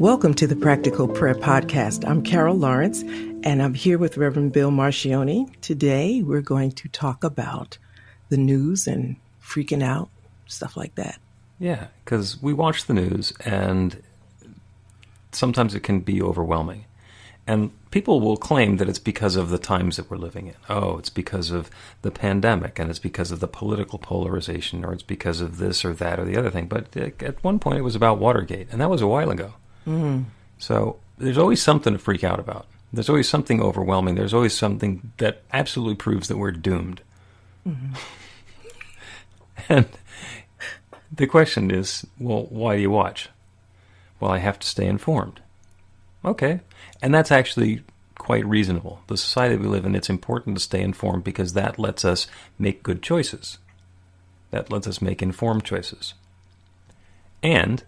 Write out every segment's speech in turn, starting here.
Welcome to the Practical Prayer Podcast. I'm Carol Lawrence, and I'm here with Reverend Bill Marcioni. Today, we're going to talk about the news and freaking out, stuff like that. Yeah, because we watch the news and sometimes it can be overwhelming. And people will claim that it's because of the times that we're living in. Oh, it's because of the pandemic and it's because of the political polarization or it's because of this or that or the other thing. But at one point it was about Watergate, and that was a while ago. Mm. So there's always something to freak out about. There's always something overwhelming. There's always something that absolutely proves that we're doomed. Mm-hmm. and the question is, well, why do you watch? Well, I have to stay informed. Okay. And that's actually quite reasonable. The society we live in, it's important to stay informed because that lets us make good choices. That lets us make informed choices. And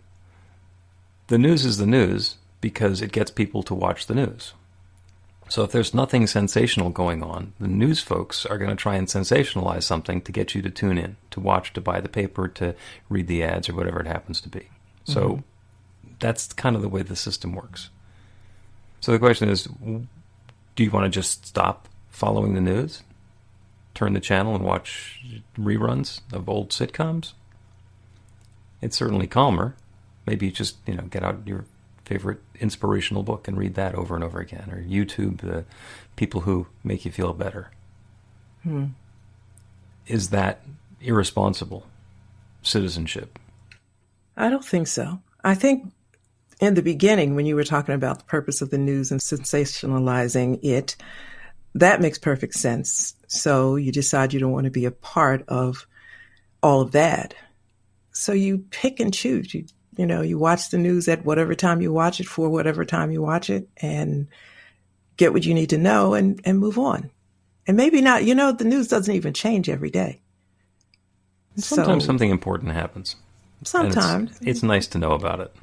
the news is the news because it gets people to watch the news. So if there's nothing sensational going on, the news folks are going to try and sensationalize something to get you to tune in, to watch, to buy the paper, to read the ads, or whatever it happens to be. So mm-hmm. that's kind of the way the system works. So the question is do you want to just stop following the news? Turn the channel and watch reruns of old sitcoms? It's certainly calmer. Maybe just, you know, get out your favorite inspirational book and read that over and over again, or YouTube the people who make you feel better. Hmm. Is that irresponsible citizenship? I don't think so. I think in the beginning, when you were talking about the purpose of the news and sensationalizing it, that makes perfect sense. So you decide you don't want to be a part of all of that. So you pick and choose. You you know, you watch the news at whatever time you watch it for whatever time you watch it and get what you need to know and, and move on. And maybe not, you know, the news doesn't even change every day. Sometimes so, something important happens. Sometimes. It's, it's, nice to know about it.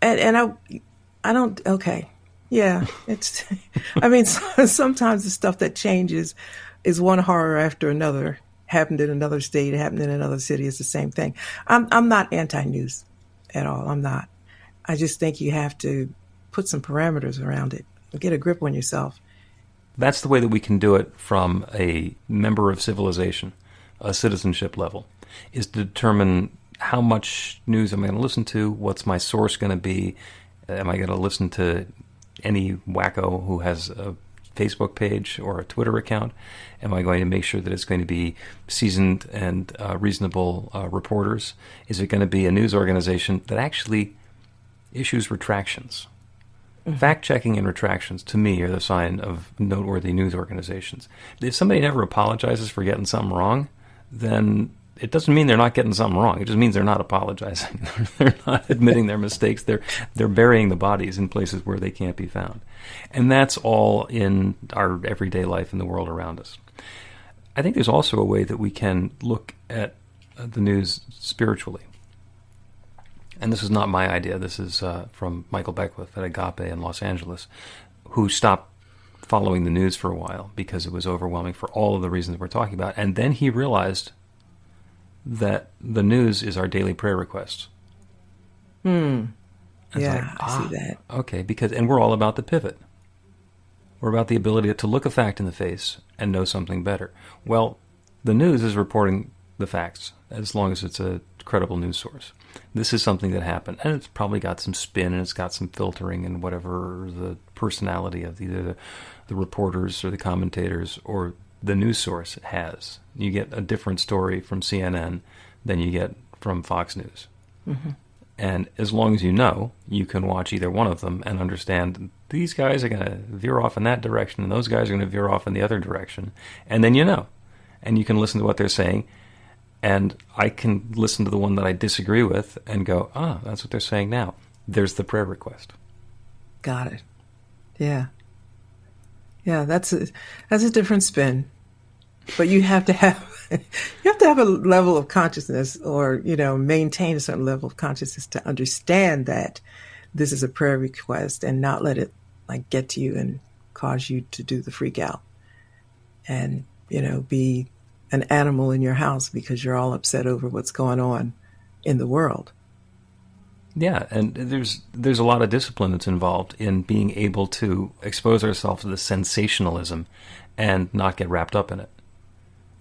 And, and I, I don't, okay. Yeah. It's, I mean, sometimes the stuff that changes is one horror after another. Happened in another state, happened in another city. It's the same thing. I'm, I'm not anti news at all. I'm not. I just think you have to put some parameters around it. Get a grip on yourself. That's the way that we can do it from a member of civilization, a citizenship level, is to determine how much news am I going to listen to? What's my source going to be? Am I going to listen to any wacko who has a Facebook page or a Twitter account? Am I going to make sure that it's going to be seasoned and uh, reasonable uh, reporters? Is it going to be a news organization that actually issues retractions? Mm-hmm. Fact checking and retractions, to me, are the sign of noteworthy news organizations. If somebody never apologizes for getting something wrong, then it doesn't mean they're not getting something wrong. It just means they're not apologizing. they're not admitting their mistakes. They're they're burying the bodies in places where they can't be found, and that's all in our everyday life in the world around us. I think there's also a way that we can look at uh, the news spiritually, and this is not my idea. This is uh, from Michael Beckwith at Agape in Los Angeles, who stopped following the news for a while because it was overwhelming for all of the reasons we're talking about, and then he realized that the news is our daily prayer requests. Hmm. yeah, like, ah, I see ah, that. Okay, because and we're all about the pivot. We're about the ability to look a fact in the face and know something better. Well, the news is reporting the facts as long as it's a credible news source. This is something that happened, and it's probably got some spin and it's got some filtering and whatever the personality of either the, the reporters or the commentators or the news source has. You get a different story from CNN than you get from Fox News. Mm-hmm. And as long as you know, you can watch either one of them and understand these guys are going to veer off in that direction and those guys are going to veer off in the other direction. And then you know. And you can listen to what they're saying. And I can listen to the one that I disagree with and go, ah, that's what they're saying now. There's the prayer request. Got it. Yeah. Yeah, that's a, that's a different spin. But you have to have you have to have a level of consciousness or, you know, maintain a certain level of consciousness to understand that this is a prayer request and not let it like get to you and cause you to do the freak out and, you know, be an animal in your house because you're all upset over what's going on in the world. Yeah, and there's there's a lot of discipline that's involved in being able to expose ourselves to the sensationalism and not get wrapped up in it.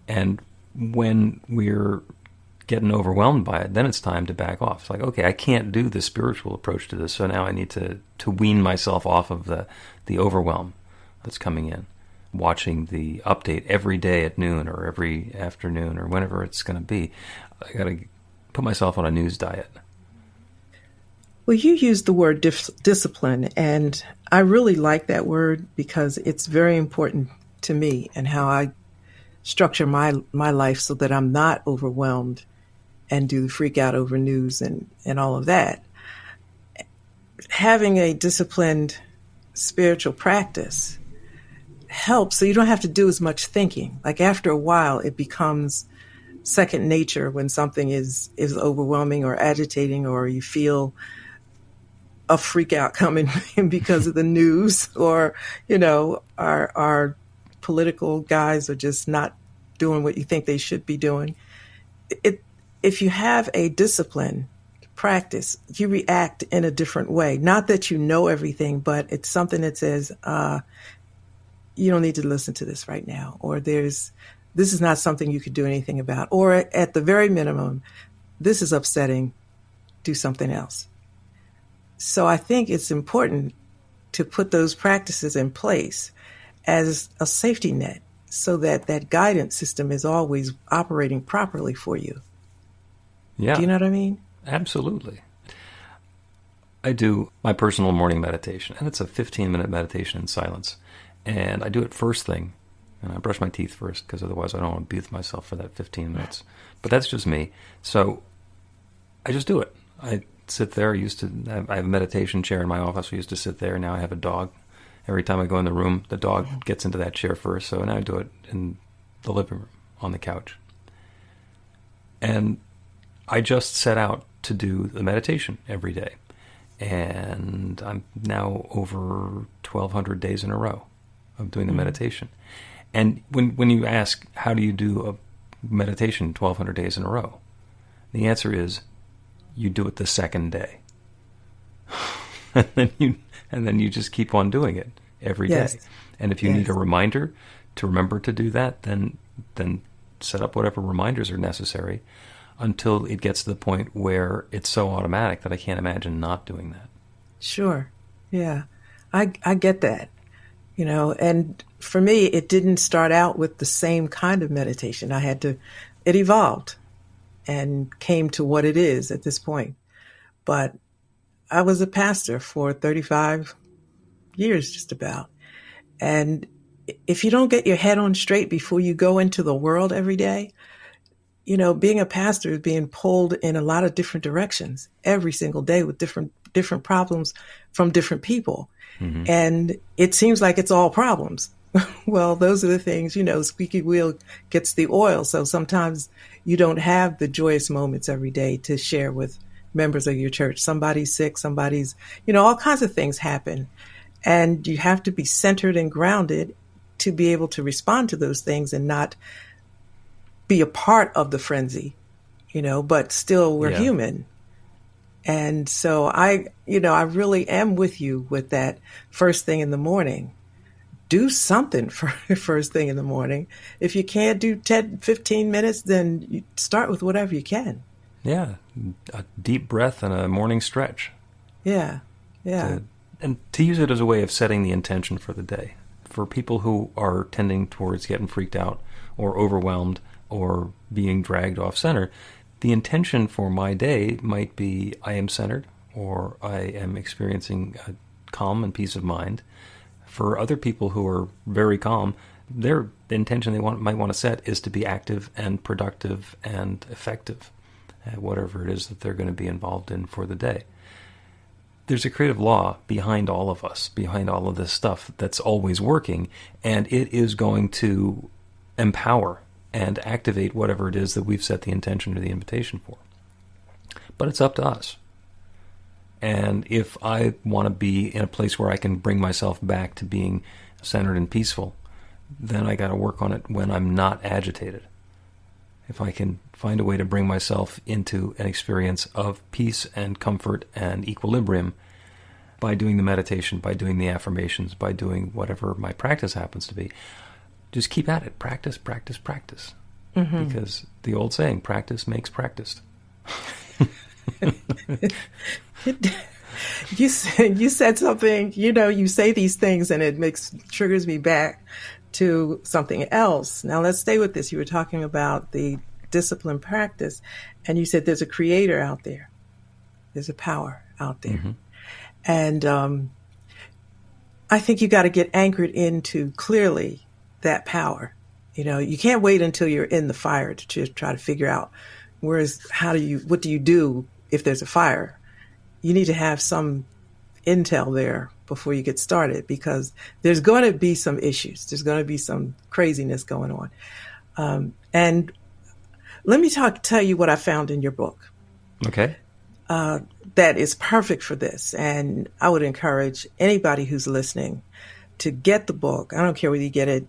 And when we're getting overwhelmed by it, then it's time to back off. It's like, okay, I can't do the spiritual approach to this, so now I need to to wean myself off of the the overwhelm that's coming in. Watching the update every day at noon or every afternoon or whenever it's going to be, I got to put myself on a news diet. Well, you used the word discipline, and I really like that word because it's very important to me and how I structure my my life so that I'm not overwhelmed and do the freak out over news and and all of that. Having a disciplined spiritual practice helps so you don't have to do as much thinking. Like after a while it becomes second nature when something is is overwhelming or agitating or you feel a freak out coming because of the news or you know our our political guys are just not doing what you think they should be doing. It, if you have a discipline practice, you react in a different way. Not that you know everything, but it's something that says, uh, you don't need to listen to this right now, or there's, this is not something you could do anything about, or at the very minimum, this is upsetting, do something else. So I think it's important to put those practices in place as a safety net so that that guidance system is always operating properly for you. Yeah. Do you know what I mean? Absolutely. I do my personal morning meditation, and it's a 15 minute meditation in silence. And I do it first thing, and I brush my teeth first because otherwise I don't want to be with myself for that 15 minutes. But that's just me. So I just do it. I sit there. I used to have, I have a meditation chair in my office. I used to sit there. Now I have a dog every time I go in the room, the dog gets into that chair first. So now I do it in the living room on the couch. And I just set out to do the meditation every day. And I'm now over 1,200 days in a row of doing the mm-hmm. meditation. And when, when you ask, how do you do a meditation 1,200 days in a row? The answer is, you do it the second day. and then you and then you just keep on doing it every yes. day. And if you yes. need a reminder to remember to do that, then then set up whatever reminders are necessary until it gets to the point where it's so automatic that I can't imagine not doing that. Sure. Yeah. I I get that. You know, and for me it didn't start out with the same kind of meditation. I had to it evolved and came to what it is at this point. But I was a pastor for 35 years, just about. And if you don't get your head on straight before you go into the world every day, you know, being a pastor is being pulled in a lot of different directions every single day with different different problems from different people. Mm-hmm. And it seems like it's all problems. well, those are the things, you know, squeaky wheel gets the oil. So sometimes you don't have the joyous moments every day to share with members of your church. Somebody's sick, somebody's, you know, all kinds of things happen. And you have to be centered and grounded to be able to respond to those things and not be a part of the frenzy, you know, but still we're yeah. human. And so I, you know, I really am with you with that first thing in the morning. Do something for first thing in the morning. If you can't do 10, 15 minutes, then you start with whatever you can. Yeah, a deep breath and a morning stretch. Yeah, yeah. To, and to use it as a way of setting the intention for the day. For people who are tending towards getting freaked out or overwhelmed or being dragged off center, the intention for my day might be I am centered or I am experiencing a calm and peace of mind. For other people who are very calm, their intention they want, might want to set is to be active and productive and effective at whatever it is that they're going to be involved in for the day. There's a creative law behind all of us, behind all of this stuff that's always working, and it is going to empower and activate whatever it is that we've set the intention or the invitation for. But it's up to us. And if I want to be in a place where I can bring myself back to being centered and peaceful, then I got to work on it when I'm not agitated. If I can find a way to bring myself into an experience of peace and comfort and equilibrium by doing the meditation, by doing the affirmations, by doing whatever my practice happens to be, just keep at it. Practice, practice, practice. Mm-hmm. Because the old saying, practice makes practiced. you said you said something. You know, you say these things, and it makes triggers me back to something else. Now, let's stay with this. You were talking about the discipline practice, and you said there's a creator out there. There's a power out there, mm-hmm. and um, I think you got to get anchored into clearly that power. You know, you can't wait until you're in the fire to try to figure out where's how do you what do you do if there's a fire. You need to have some intel there before you get started because there's going to be some issues. There's going to be some craziness going on. Um, and let me talk, tell you what I found in your book. Okay. Uh, that is perfect for this. And I would encourage anybody who's listening to get the book. I don't care whether you get it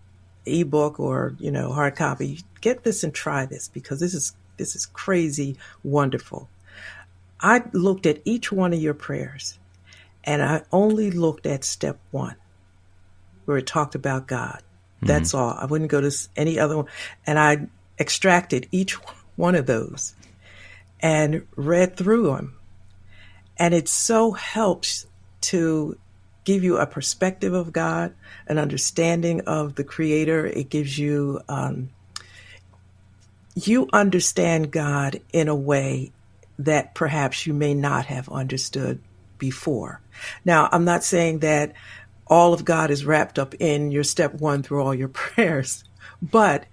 ebook or you know hard copy get this and try this because this is this is crazy wonderful i looked at each one of your prayers and i only looked at step one where it talked about god that's mm-hmm. all i wouldn't go to any other one and i extracted each one of those and read through them and it so helps to give you a perspective of God, an understanding of the Creator. It gives you, um, you understand God in a way that perhaps you may not have understood before. Now, I'm not saying that all of God is wrapped up in your step one through all your prayers, but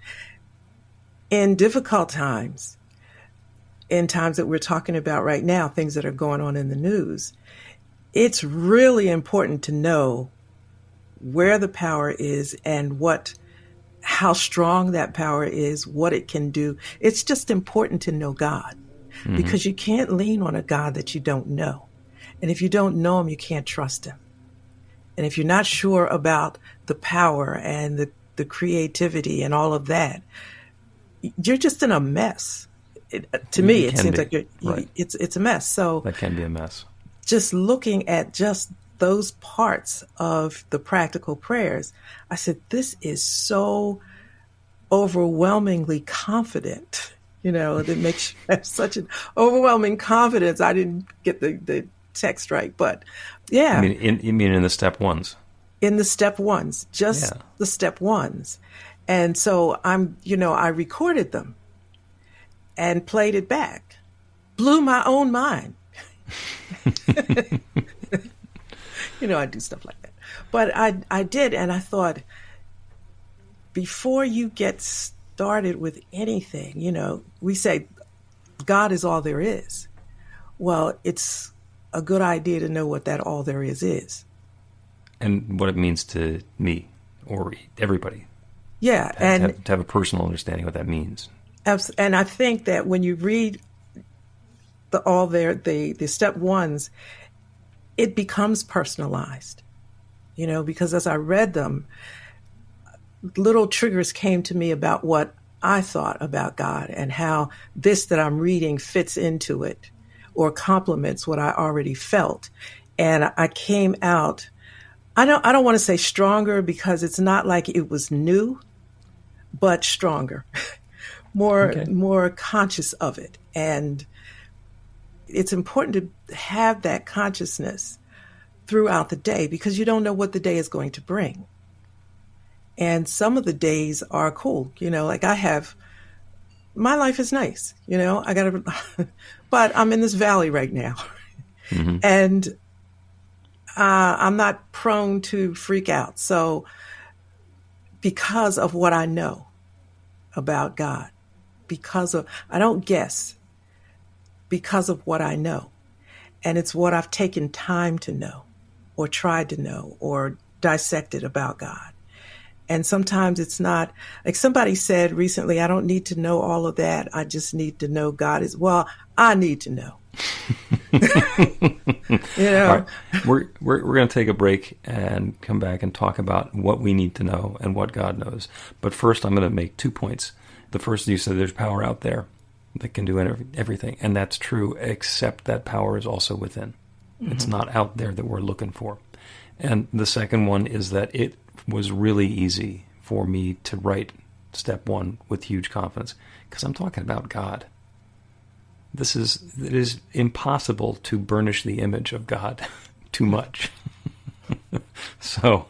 in difficult times, in times that we're talking about right now, things that are going on in the news, it's really important to know where the power is and what how strong that power is, what it can do. It's just important to know God mm-hmm. because you can't lean on a God that you don't know. And if you don't know him, you can't trust him. And if you're not sure about the power and the, the creativity and all of that, you're just in a mess. It, to me, it seems be. like you're, right. it's it's a mess. So that can be a mess just looking at just those parts of the practical prayers, I said, this is so overwhelmingly confident. You know, that makes you have such an overwhelming confidence. I didn't get the, the text right, but yeah. I mean, in, you mean in the step ones? In the step ones, just yeah. the step ones. And so I'm, you know, I recorded them and played it back. Blew my own mind. you know, I do stuff like that. But I, I did, and I thought, before you get started with anything, you know, we say God is all there is. Well, it's a good idea to know what that all there is is. And what it means to me or everybody. Yeah. To, and to have, to have a personal understanding what that means. And I think that when you read the, all there, the the step ones, it becomes personalized. You know, because as I read them, little triggers came to me about what I thought about God and how this that I'm reading fits into it or complements what I already felt. And I came out I don't I don't want to say stronger because it's not like it was new, but stronger. more okay. more conscious of it. And it's important to have that consciousness throughout the day because you don't know what the day is going to bring. And some of the days are cool, you know, like I have my life is nice, you know, I got to, but I'm in this valley right now. Mm-hmm. And uh, I'm not prone to freak out. So, because of what I know about God, because of, I don't guess, because of what I know. And it's what I've taken time to know or tried to know or dissected about God. And sometimes it's not like somebody said recently, I don't need to know all of that. I just need to know God is well, I need to know. you know, right. we're we're, we're going to take a break and come back and talk about what we need to know and what God knows. But first, I'm going to make two points. The first, you said there's power out there that can do everything, and that's true. Except that power is also within. Mm-hmm. It's not out there that we're looking for. And the second one is that it was really easy for me to write step one with huge confidence because I'm talking about God. This is it is impossible to burnish the image of God too much. so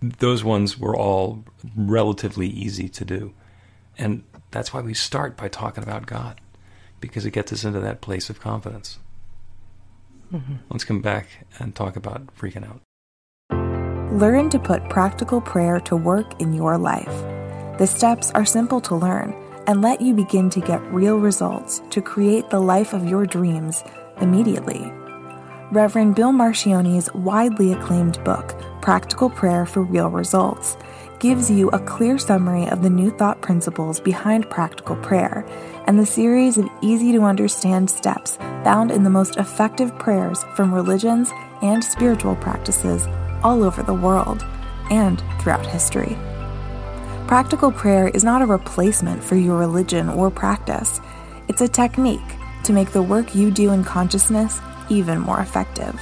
those ones were all relatively easy to do. And that's why we start by talking about God because it gets us into that place of confidence. Mm-hmm. Let's come back and talk about freaking out. Learn to put practical prayer to work in your life. The steps are simple to learn and let you begin to get real results to create the life of your dreams immediately. Reverend Bill Marcioni's widely acclaimed book, Practical Prayer for Real Results, gives you a clear summary of the new thought principles behind practical prayer and the series of easy to understand steps found in the most effective prayers from religions and spiritual practices all over the world and throughout history. Practical prayer is not a replacement for your religion or practice, it's a technique to make the work you do in consciousness even more effective.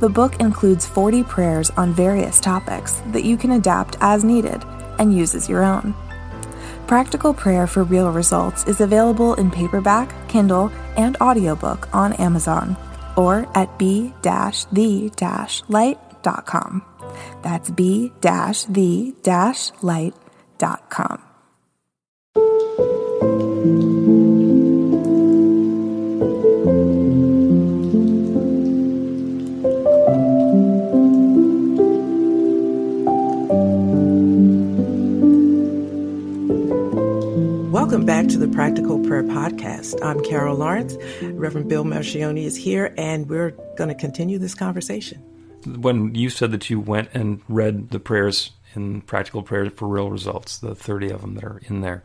The book includes 40 prayers on various topics that you can adapt as needed and use as your own. Practical Prayer for Real Results is available in paperback, Kindle, and audiobook on Amazon or at b-the-light light.com. That's b the light.com. Welcome back to the Practical Prayer Podcast. I'm Carol Lawrence. Reverend Bill Marcioni is here, and we're going to continue this conversation when you said that you went and read the prayers in Practical Prayers for Real Results, the 30 of them that are in there,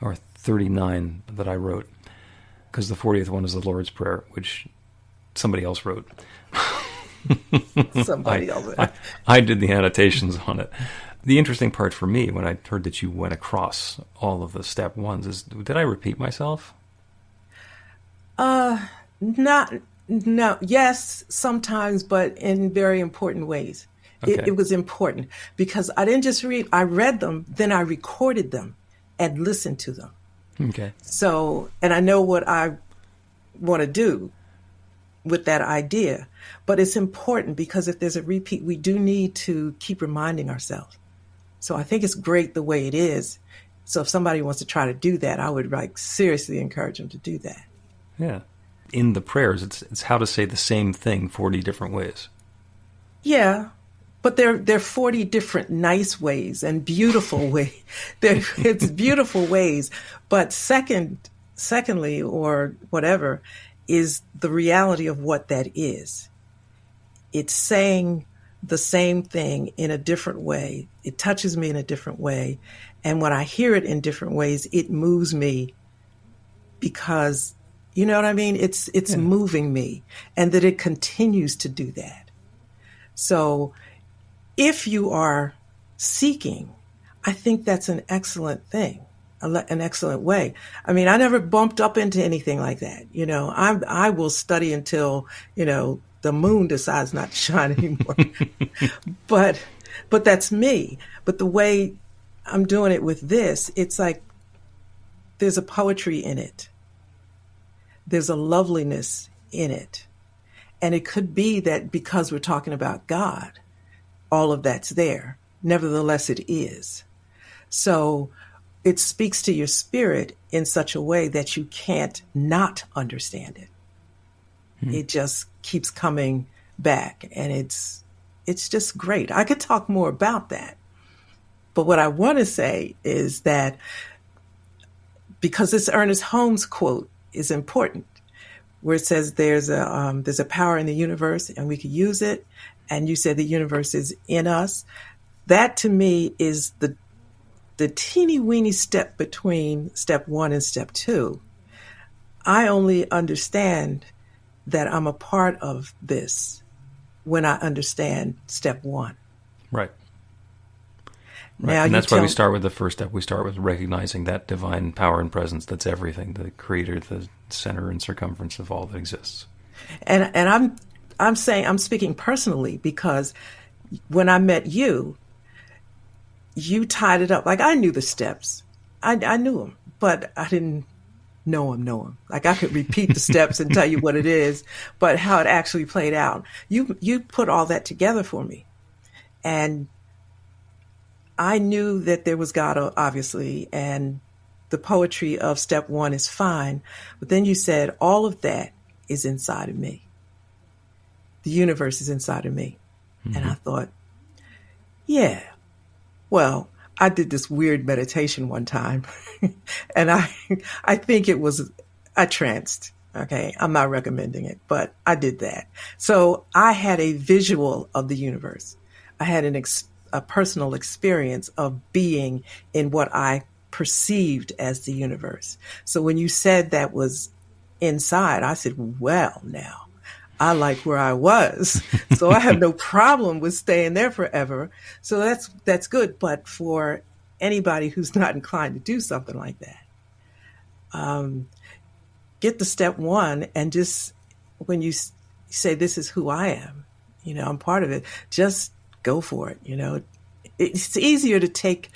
or 39 that I wrote, because the 40th one is the Lord's Prayer, which somebody else wrote. somebody I, else. I, I did the annotations on it. The interesting part for me when I heard that you went across all of the step ones is did I repeat myself? Uh, not no, yes, sometimes, but in very important ways. Okay. It, it was important because I didn't just read, I read them, then I recorded them and listened to them. Okay. So, and I know what I want to do with that idea, but it's important because if there's a repeat, we do need to keep reminding ourselves. So I think it's great the way it is. So if somebody wants to try to do that, I would like seriously encourage them to do that. Yeah in the prayers. It's it's how to say the same thing forty different ways. Yeah, but there are forty different nice ways and beautiful ways. It's beautiful ways. But second, secondly, or whatever, is the reality of what that is. It's saying the same thing in a different way. It touches me in a different way. And when I hear it in different ways, it moves me because you know what I mean? It's it's yeah. moving me and that it continues to do that. So if you are seeking, I think that's an excellent thing, an excellent way. I mean, I never bumped up into anything like that. You know, I I will study until, you know, the moon decides not to shine anymore. but but that's me. But the way I'm doing it with this, it's like there's a poetry in it there's a loveliness in it. And it could be that because we're talking about God, all of that's there. Nevertheless, it is. So it speaks to your spirit in such a way that you can't not understand it. Hmm. It just keeps coming back and it's it's just great. I could talk more about that. But what I want to say is that because this Ernest Holmes quote is important, where it says there's a um, there's a power in the universe and we can use it, and you said the universe is in us. That to me is the the teeny weeny step between step one and step two. I only understand that I'm a part of this when I understand step one. Right. Right. Now and that's why we start with the first step. We start with recognizing that divine power and presence that's everything, the creator, the center and circumference of all that exists. And and I'm I'm saying I'm speaking personally because when I met you, you tied it up. Like I knew the steps. I I knew them, but I didn't know them, know them. Like I could repeat the steps and tell you what it is, but how it actually played out. You you put all that together for me. And I knew that there was God, obviously, and the poetry of step one is fine. But then you said, all of that is inside of me. The universe is inside of me. Mm-hmm. And I mm-hmm. thought, yeah, well, I did this weird meditation one time and I, I think it was, I tranced. Okay. I'm not recommending it, but I did that. So I had a visual of the universe. I had an experience a personal experience of being in what I perceived as the universe. So when you said that was inside, I said, well, now I like where I was. so I have no problem with staying there forever. So that's, that's good. But for anybody who's not inclined to do something like that, um, get to step one and just when you say, this is who I am, you know, I'm part of it, just go for it. You know, it's easier to take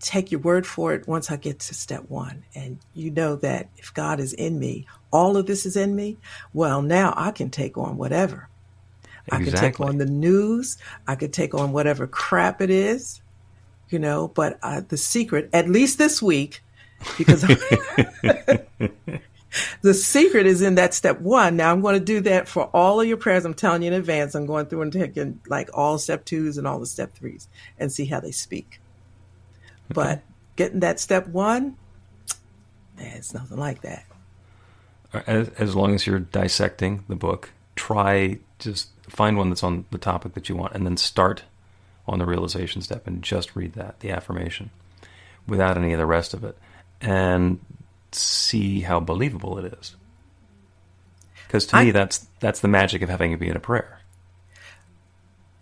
take your word for it once I get to step one. And you know that if God is in me, all of this is in me. Well, now I can take on whatever. Exactly. I can take on the news. I can take on whatever crap it is, you know. But uh, the secret, at least this week, because the secret is in that step one. Now I'm going to do that for all of your prayers. I'm telling you in advance. I'm going through and taking like all step twos and all the step threes and see how they speak. Okay. But getting that step one, it's nothing like that. Uh, as, as long as you're dissecting the book, try just find one that's on the topic that you want and then start on the realization step and just read that, the affirmation, without any of the rest of it. And see how believable it is. Because to I, me, that's that's the magic of having it be in a prayer.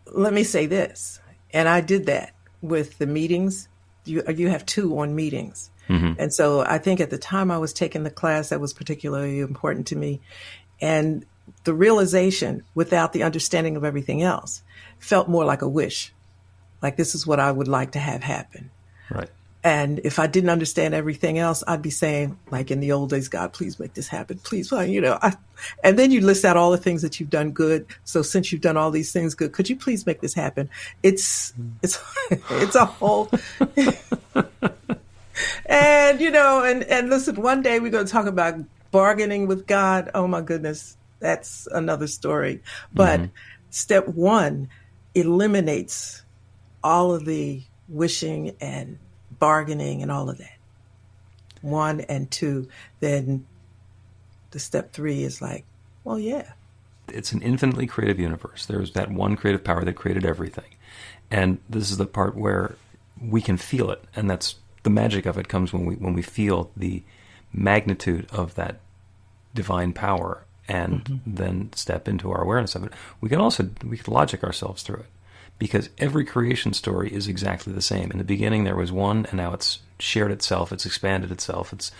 Let me say this, and I did that with the meetings. You you have two on meetings, mm-hmm. and so I think at the time I was taking the class that was particularly important to me, and the realization without the understanding of everything else felt more like a wish, like this is what I would like to have happen. Right. And if I didn't understand everything else, I'd be saying, like in the old days, God, please make this happen. Please, you know, I, and then you list out all the things that you've done good. So since you've done all these things good, could you please make this happen? It's, it's, it's a whole, and you know, and, and listen, one day we're going to talk about bargaining with God. Oh my goodness. That's another story. But mm-hmm. step one eliminates all of the wishing and bargaining and all of that. One and two, then the step three is like, well, yeah. It's an infinitely creative universe. There's that one creative power that created everything. And this is the part where we can feel it. And that's the magic of it comes when we when we feel the magnitude of that divine power and mm-hmm. then step into our awareness of it. We can also we can logic ourselves through it because every creation story is exactly the same. In the beginning, there was one, and now it's shared itself, it's expanded itself, it's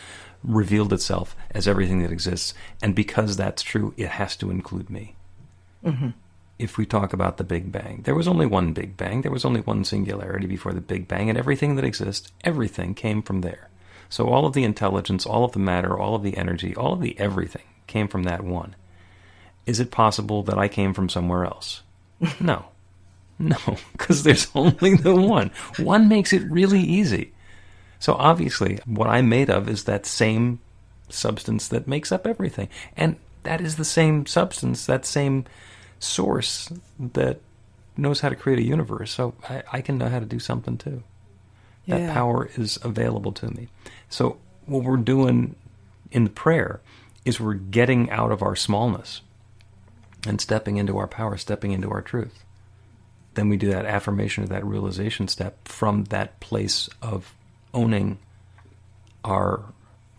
revealed itself as everything that exists. And because that's true, it has to include me. Mm-hmm. If we talk about the Big Bang, there was only one Big Bang, there was only one singularity before the Big Bang, and everything that exists, everything came from there. So all of the intelligence, all of the matter, all of the energy, all of the everything came from that one. Is it possible that I came from somewhere else? No. No, because there's only the one. One makes it really easy. So obviously, what I'm made of is that same substance that makes up everything. And that is the same substance, that same source that knows how to create a universe. So I, I can know how to do something too. That Yeah. power is available to me. So what we're doing in the prayer is we're getting out of our smallness and stepping into our power, stepping into our truth. Then we do that affirmation or that realization step from that place of owning our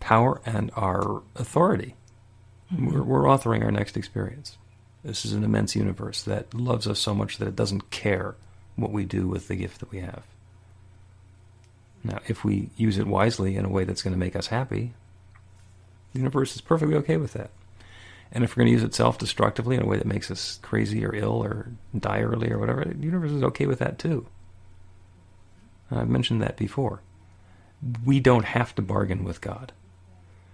power and our authority. Mm-hmm. We're, we're authoring our next experience. This is an immense universe that loves us so much that it doesn't care what we do with the gift that we have. Now, if we use it wisely in a way that's going to make us happy, the universe is perfectly okay with that. And if we're going to use it self destructively in a way that makes us crazy or ill or die early or whatever, the universe is okay with that too. I've mentioned that before. We don't have to bargain with God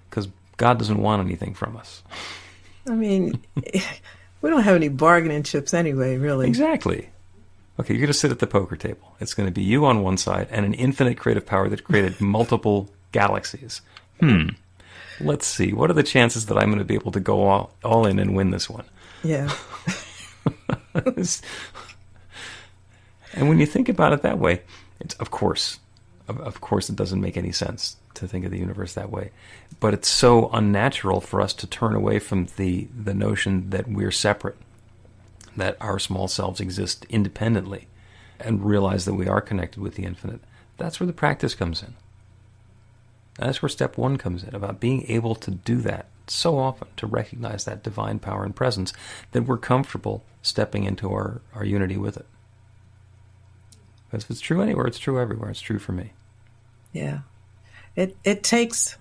because God doesn't want anything from us. I mean, we don't have any bargaining chips anyway, really. Exactly. Okay, you're going to sit at the poker table. It's going to be you on one side and an infinite creative power that created multiple galaxies. Hmm. Let's see. What are the chances that I'm going to be able to go all, all in and win this one? Yeah. and when you think about it that way, it's of course, of, of course, it doesn't make any sense to think of the universe that way. But it's so unnatural for us to turn away from the the notion that we're separate, that our small selves exist independently, and realize that we are connected with the infinite. That's where the practice comes in. That's where step one comes in about being able to do that so often, to recognize that divine power and presence, that we're comfortable stepping into our, our unity with it. Because if it's true anywhere, it's true everywhere. It's true for me. Yeah. It it takes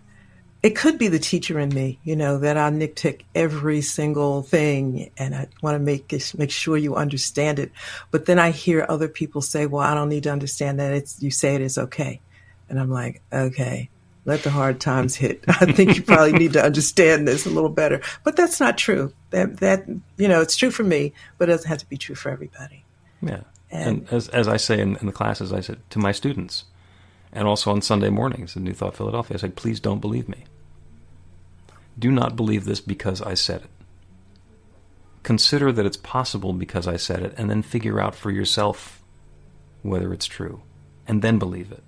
it could be the teacher in me, you know, that I nitpick every single thing and I want to make make sure you understand it. But then I hear other people say, "Well, I don't need to understand that. It's you say it is okay." And I'm like, "Okay, let the hard times hit. I think you probably need to understand this a little better." But that's not true. That that you know, it's true for me, but it doesn't have to be true for everybody. Yeah. And- And, as, as I say in, in the classes, I said to my students, and also on Sunday mornings in New Thought Philadelphia, I said, please don't believe me. Do not believe this because I said it. Consider that it's possible because I said it, and then figure out for yourself whether it's true, and then believe it.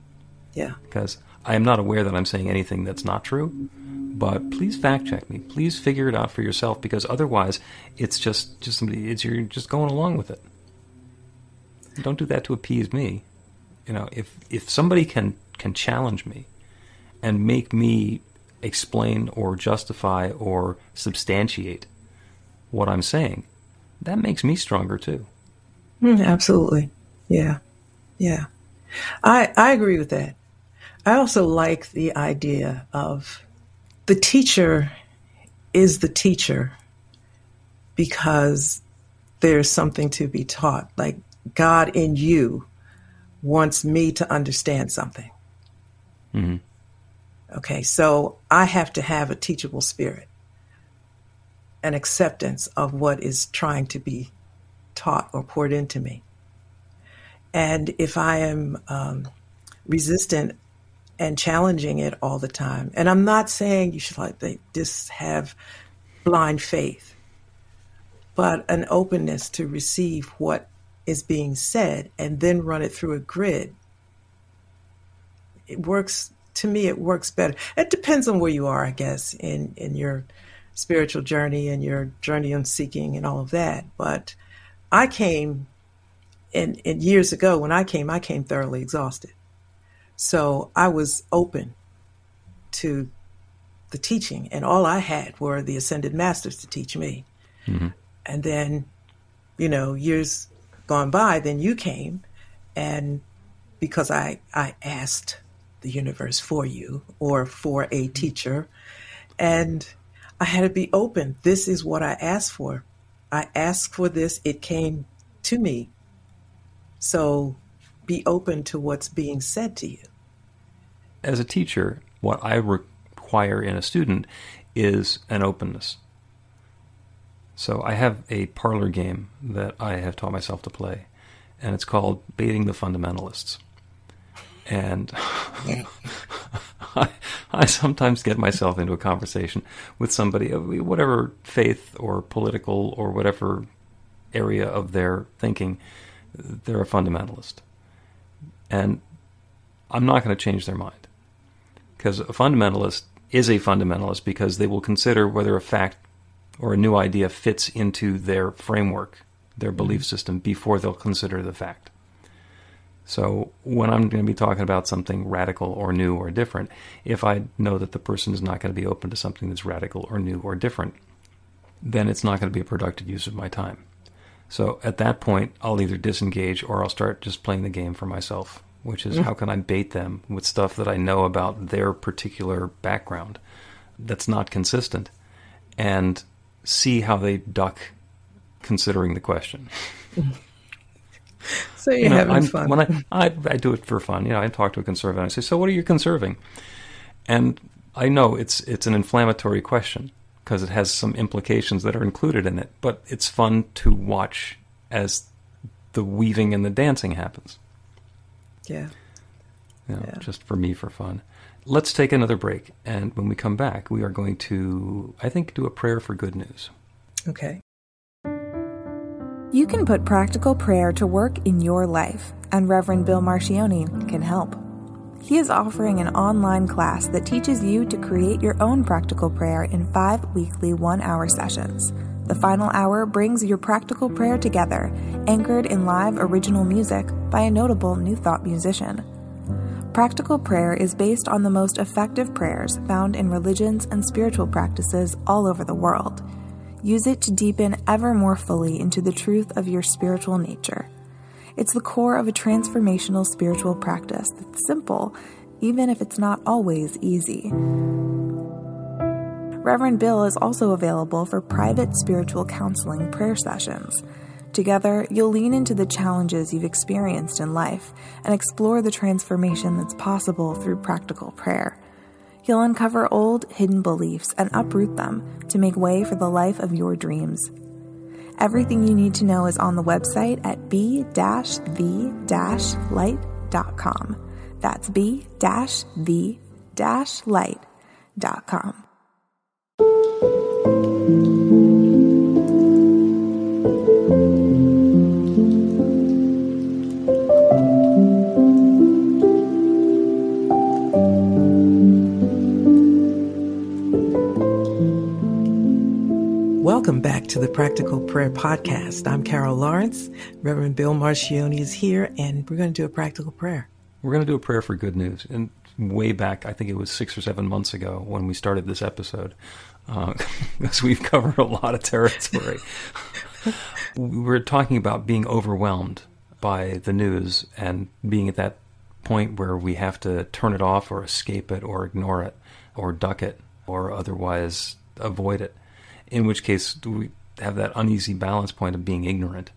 Yeah. Because I am not aware that I'm saying anything that's not true, but please fact check me. Please figure it out for yourself, because otherwise, it's just just somebody. It's you're just going along with it. Don't do that to appease me. You know, if if somebody can can challenge me and make me explain or justify or substantiate what I'm saying, that makes me stronger too. Mm, absolutely. Yeah. Yeah. I I agree with that. I also like the idea of the teacher is the teacher because there's something to be taught. Like God in you wants me to understand something. hmm Okay, so I have to have a teachable spirit, an acceptance of what is trying to be taught or poured into me. And if I am um, resistant and challenging it all the time, and I'm not saying you should like they just have blind faith, but an openness to receive what is being said and then run it through a grid. It works to me. It works better. It depends on where you are, I guess, in in your spiritual journey and your journey on seeking and all of that. But I came in, in years ago when I came, I came thoroughly exhausted. So I was open to the teaching, and all I had were the ascended masters to teach me. Mm-hmm. And then, you know, years gone by, then you came, and because I I asked the universe for you or for a mm-hmm. teacher, and I had to be open. This is what I asked for. I asked for this. It came to me. So be open to what's being said to you. As a teacher, what I require in a student is an openness. So I have a parlor game that I have taught myself to play, and it's called Baiting the Fundamentalists. And I, I sometimes get myself into a conversation with somebody of whatever faith or political or whatever area of their thinking, they're a fundamentalist. And I'm not going to change their mind. Because a fundamentalist is a fundamentalist because they will consider whether a fact or a new idea fits into their framework, their belief mm-hmm. system, before they'll consider the fact. So when I'm going to be talking about something radical or new or different, if I know that the person is not going to be open to something that's radical or new or different, then it's not going to be a productive use of my time. So at that point, I'll either disengage or I'll start just playing the game for myself, which is mm. how can I bait them with stuff that I know about their particular background that's not consistent and see how they duck considering the question. so you're you know, having I'm, fun. When I, I, I do it for fun. You know, I talk to a conservative and I say, "So what are you conserving?" And I know it's it's an inflammatory question because it has some implications that are included in it, but it's fun to watch as the weaving and the dancing happens. Yeah. You know, yeah. Just for me for fun. Let's take another break, and when we come back, we are going to, I think, do a prayer for good news. Okay. You can put practical prayer to work in your life, and Reverend Bill Marcioni can help. He is offering an online class that teaches you to create your own practical prayer in five weekly one hour sessions. The final hour brings your practical prayer together, anchored in live original music by a notable New Thought musician. Practical prayer is based on the most effective prayers found in religions and spiritual practices all over the world. Use it to deepen ever more fully into the truth of your spiritual nature. It's the core of a transformational spiritual practice that's simple, even if it's not always easy. Reverend Bill is also available for private spiritual counseling prayer sessions. Together, you'll lean into the challenges you've experienced in life and explore the transformation that's possible through practical prayer. You'll uncover old, hidden beliefs and uproot them to make way for the life of your dreams. Everything you need to know is on the website at b-the-light.com. That's b-the-light.com. Welcome back to the Practical Prayer Podcast. I'm Carol Lawrence. Reverend Bill Marcioni is here, and we're going to do a practical prayer. We're going to do a prayer for good news. And way back, I think it was six or seven months ago when we started this episode, uh, because we've covered a lot of territory. we were talking about being overwhelmed by the news and being at that point where we have to turn it off or escape it or ignore it or duck it or otherwise avoid it in which case we have that uneasy balance point of being ignorant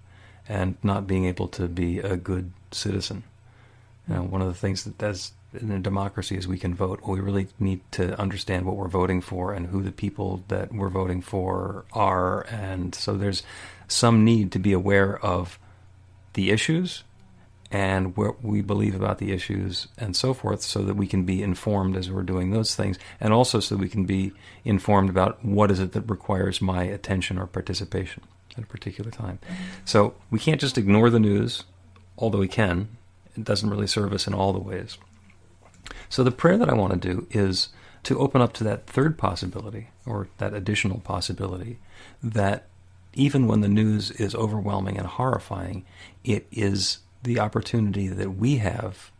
and not being able to be a good citizen. You know, one of the things that does in a democracy is we can vote. We really need to understand what we're voting for and who the people that we're voting for are. And so there's some need to be aware of the issues and what we believe about the issues and so forth so that we can be informed as we're doing those things and also so we can be informed about what is it that requires my attention or participation at a particular time. So we can't just ignore the news, although we can. It doesn't really serve us in all the ways. So the prayer that I want to do is to open up to that third possibility or that additional possibility that even when the news is overwhelming and horrifying, it is the opportunity that we have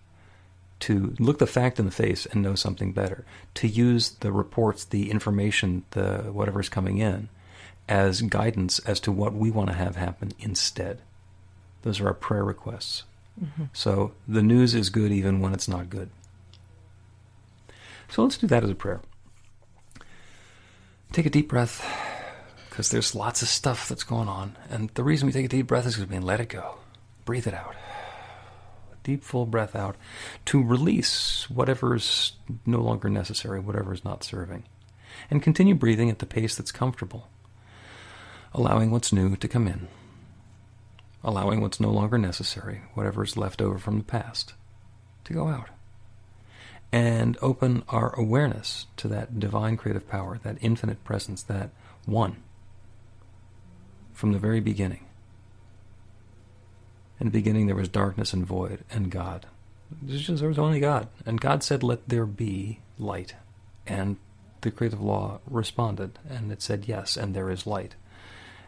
to look the fact in the face and know something better, to use the reports, the information, the whatever's coming in as guidance as to what we want to have happen instead. Those are our prayer requests. Mm-hmm. So the news is good even when it's not good. So let's do that as a prayer. Take a deep breath because there's lots of stuff that's going on. And the reason we take a deep breath is because we let it go. Breathe it out deep, full breath out to release whatever is no longer necessary, whatever is not serving. And continue breathing at the pace that's comfortable, allowing what's new to come in, allowing what's no longer necessary, whatever is left over from the past, to go out. And open our awareness to that divine creative power, that infinite presence, that one from the very beginning. In the beginning, there was darkness and void, and God. There was only God. And God said, Let there be light. And the creative law responded, and it said, Yes, and there is light.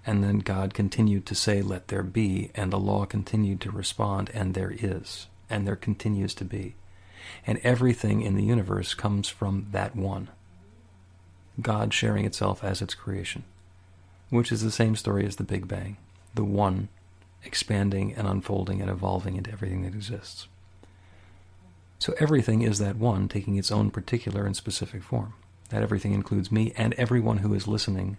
And then God continued to say, Let there be, and the law continued to respond, and there is, and there continues to be. And everything in the universe comes from that one God sharing itself as its creation which is the same story as the Big Bang, the one expanding and unfolding and evolving into everything that exists. So everything is that one taking its own particular and specific form. That everything includes me and everyone who is listening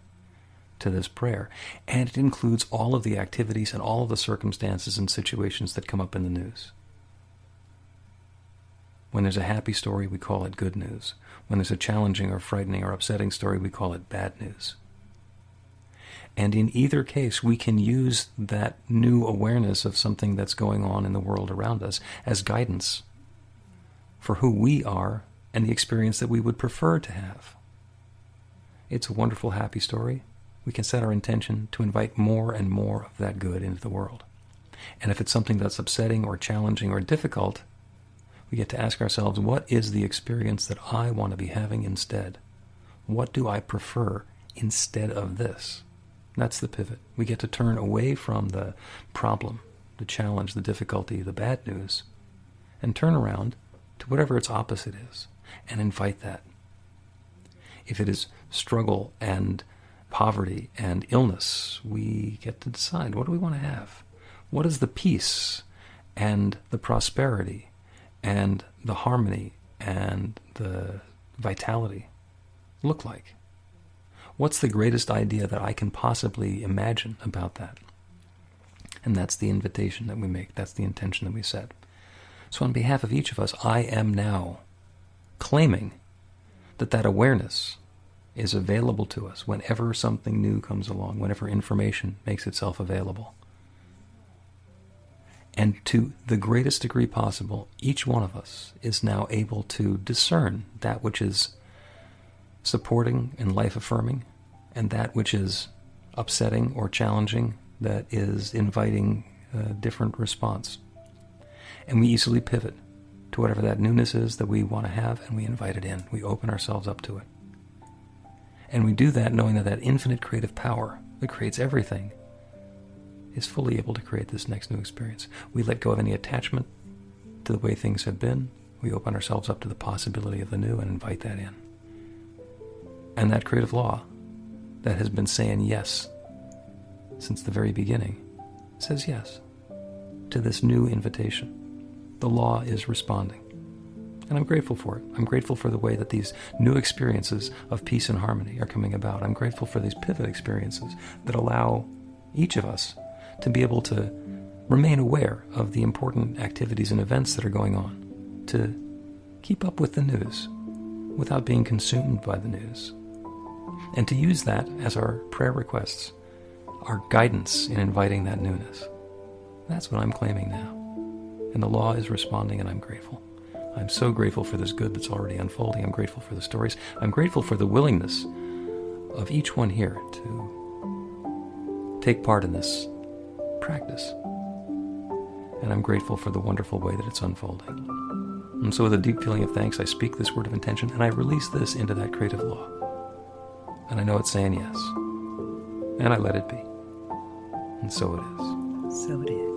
to this prayer. And it includes all of the activities and all of the circumstances and situations that come up in the news. When there's a happy story, we call it good news. When there's a challenging or frightening or upsetting story, we call it bad news. And in either case, we can use that new awareness of something that's going on in the world around us as guidance for who we are and the experience that we would prefer to have. It's a wonderful, happy story. We can set our intention to invite more and more of that good into the world. And if it's something that's upsetting or challenging or difficult, we get to ask ourselves, what is the experience that I want to be having instead? What do I prefer instead of this? That's the pivot. We get to turn away from the problem, the challenge, the difficulty, the bad news, and turn around to whatever its opposite is and invite that. If it is struggle and poverty and illness, we get to decide what do we want to have? What is the peace and the prosperity and the harmony and the vitality look like? What's the greatest idea that I can possibly imagine about that? And that's the invitation that we make. That's the intention that we set. So, on behalf of each of us, I am now claiming that that awareness is available to us whenever something new comes along, whenever information makes itself available. And to the greatest degree possible, each one of us is now able to discern that which is supporting and life affirming, and that which is upsetting or challenging that is inviting a different response. And we easily pivot to whatever that newness is that we want to have, and we invite it in. We open ourselves up to it. And we do that knowing that that infinite creative power that creates everything is fully able to create this next new experience. We let go of any attachment to the way things have been. We open ourselves up to the possibility of the new and invite that in. And that creative law that has been saying yes since the very beginning says yes to this new invitation. The law is responding. And I'm grateful for it. I'm grateful for the way that these new experiences of peace and harmony are coming about. I'm grateful for these pivot experiences that allow each of us to be able to remain aware of the important activities and events that are going on, to keep up with the news without being consumed by the news, and to use that as our prayer requests, our guidance in inviting that newness. That's what I'm claiming now. And the law is responding, and I'm grateful. I'm so grateful for this good that's already unfolding. I'm grateful for the stories. I'm grateful for the willingness of each one here to take part in this practice. And I'm grateful for the wonderful way that it's unfolding. And so, with a deep feeling of thanks, I speak this word of intention and I release this into that creative law. And I know it's saying yes. And I let it be. And so it is. So it is.